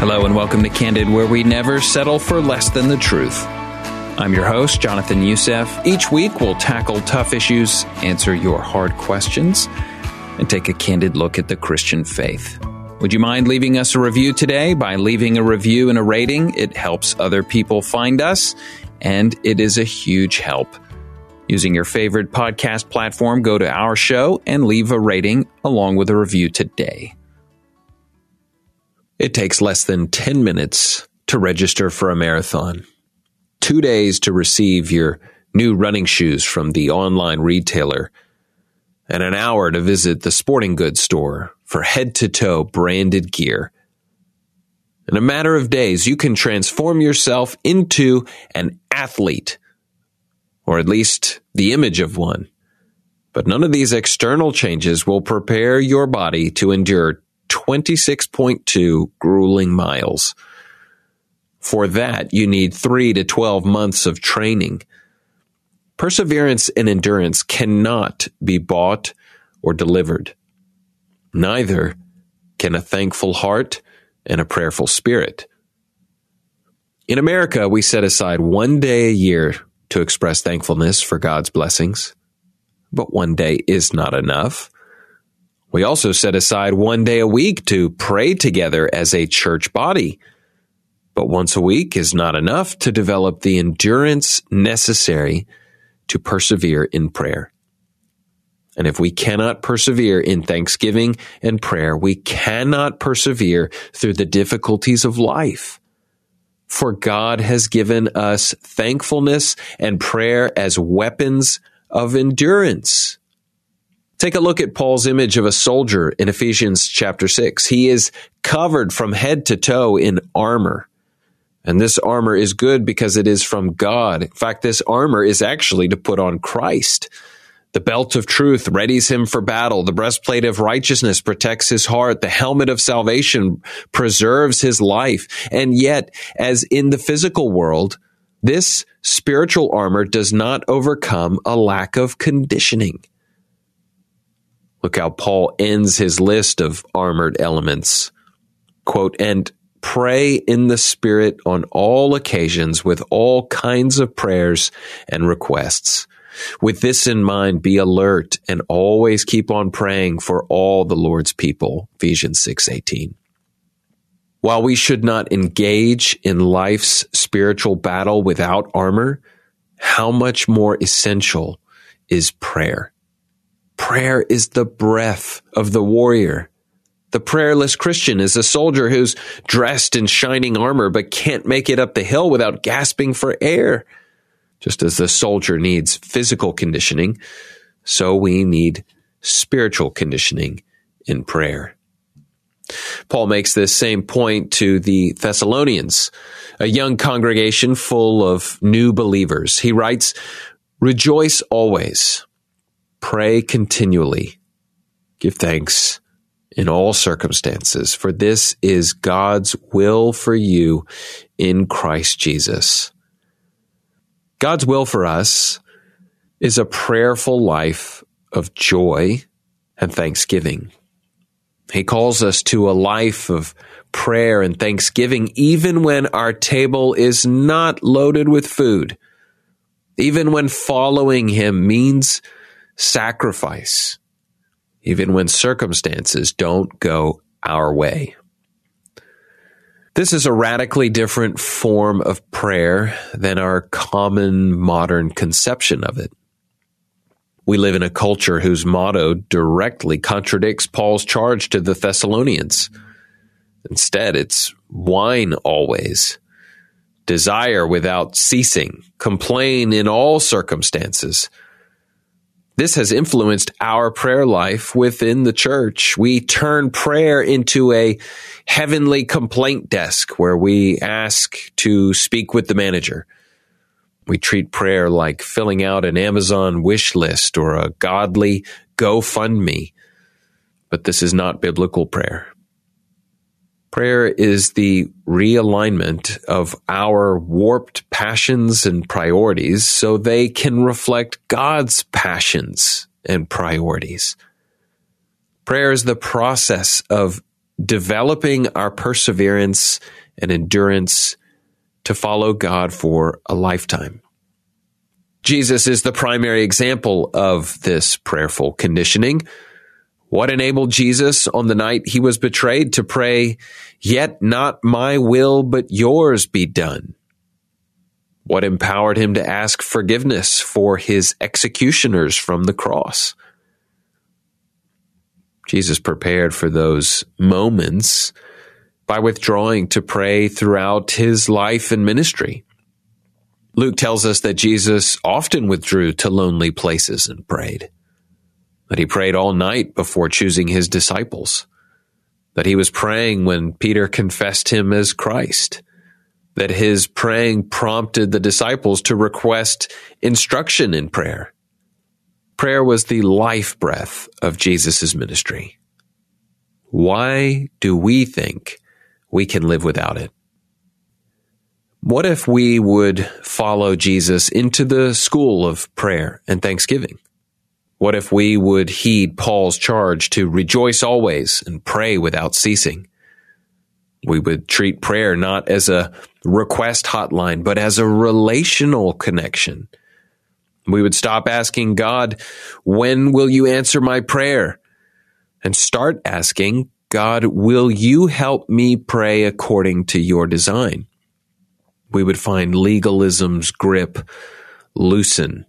Hello and welcome to Candid, where we never settle for less than the truth. I'm your host, Jonathan Youssef. Each week, we'll tackle tough issues, answer your hard questions, and take a candid look at the Christian faith. Would you mind leaving us a review today? By leaving a review and a rating, it helps other people find us, and it is a huge help. Using your favorite podcast platform, go to our show and leave a rating along with a review today. It takes less than 10 minutes to register for a marathon, two days to receive your new running shoes from the online retailer, and an hour to visit the sporting goods store for head to toe branded gear. In a matter of days, you can transform yourself into an athlete, or at least the image of one. But none of these external changes will prepare your body to endure 26.2 grueling miles. For that, you need three to 12 months of training. Perseverance and endurance cannot be bought or delivered. Neither can a thankful heart and a prayerful spirit. In America, we set aside one day a year to express thankfulness for God's blessings. But one day is not enough. We also set aside one day a week to pray together as a church body. But once a week is not enough to develop the endurance necessary to persevere in prayer. And if we cannot persevere in thanksgiving and prayer, we cannot persevere through the difficulties of life. For God has given us thankfulness and prayer as weapons of endurance. Take a look at Paul's image of a soldier in Ephesians chapter 6. He is covered from head to toe in armor. And this armor is good because it is from God. In fact, this armor is actually to put on Christ. The belt of truth readies him for battle. The breastplate of righteousness protects his heart. The helmet of salvation preserves his life. And yet, as in the physical world, this spiritual armor does not overcome a lack of conditioning. Look how Paul ends his list of armored elements. Quote, and pray in the Spirit on all occasions with all kinds of prayers and requests. With this in mind, be alert and always keep on praying for all the Lord's people. Ephesians 6:18. While we should not engage in life's spiritual battle without armor, how much more essential is prayer? Prayer is the breath of the warrior. The prayerless Christian is a soldier who's dressed in shining armor but can't make it up the hill without gasping for air. Just as the soldier needs physical conditioning, so we need spiritual conditioning in prayer. Paul makes this same point to the Thessalonians, a young congregation full of new believers. He writes, Rejoice always, pray continually, give thanks in all circumstances, for this is God's will for you in Christ Jesus. God's will for us is a prayerful life of joy and thanksgiving. He calls us to a life of prayer and thanksgiving, even when our table is not loaded with food, even when following Him means sacrifice, even when circumstances don't go our way. This is a radically different form of prayer than our common modern conception of it. We live in a culture whose motto directly contradicts Paul's charge to the Thessalonians. Instead, it's whine always, desire without ceasing, complain in all circumstances, this has influenced our prayer life within the church. We turn prayer into a heavenly complaint desk where we ask to speak with the manager. We treat prayer like filling out an Amazon wish list or a godly GoFundMe. But this is not biblical prayer. Prayer is the realignment of our warped passions and priorities so they can reflect God's passions and priorities. Prayer is the process of developing our perseverance and endurance to follow God for a lifetime. Jesus is the primary example of this prayerful conditioning. What enabled Jesus on the night he was betrayed to pray, Yet not my will, but yours be done? What empowered him to ask forgiveness for his executioners from the cross? Jesus prepared for those moments by withdrawing to pray throughout his life and ministry. Luke tells us that Jesus often withdrew to lonely places and prayed, that he prayed all night before choosing his disciples, that he was praying when Peter confessed him as Christ, that his praying prompted the disciples to request instruction in prayer. Prayer was the life breath of Jesus' ministry. Why do we think we can live without it? What if we would follow Jesus into the school of prayer and thanksgiving? What if we would heed Paul's charge to rejoice always and pray without ceasing? We would treat prayer not as a request hotline, but as a relational connection. We would stop asking God, when will you answer my prayer? And start asking, God, will you help me pray according to your design? we would find legalism's grip loosen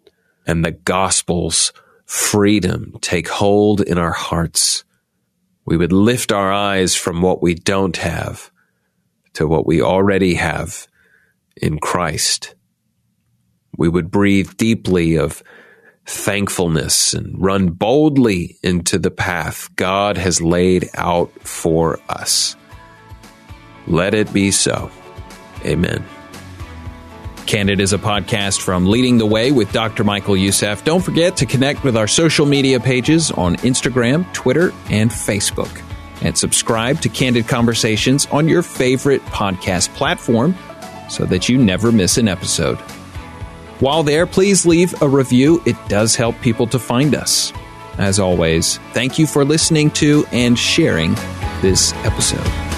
and the gospel's freedom take hold in our hearts. We would lift our eyes from what we don't have to what we already have in Christ. We would breathe deeply of thankfulness and run boldly into the path God has laid out for us. Let it be so. Amen. Candid is a podcast from Leading the Way with Dr. Michael Youssef. Don't forget to connect with our social media pages on Instagram, Twitter, and Facebook. And subscribe to Candid Conversations on your favorite podcast platform so that you never miss an episode. While there, please leave a review. It does help people to find us. As always, thank you for listening to and sharing this episode.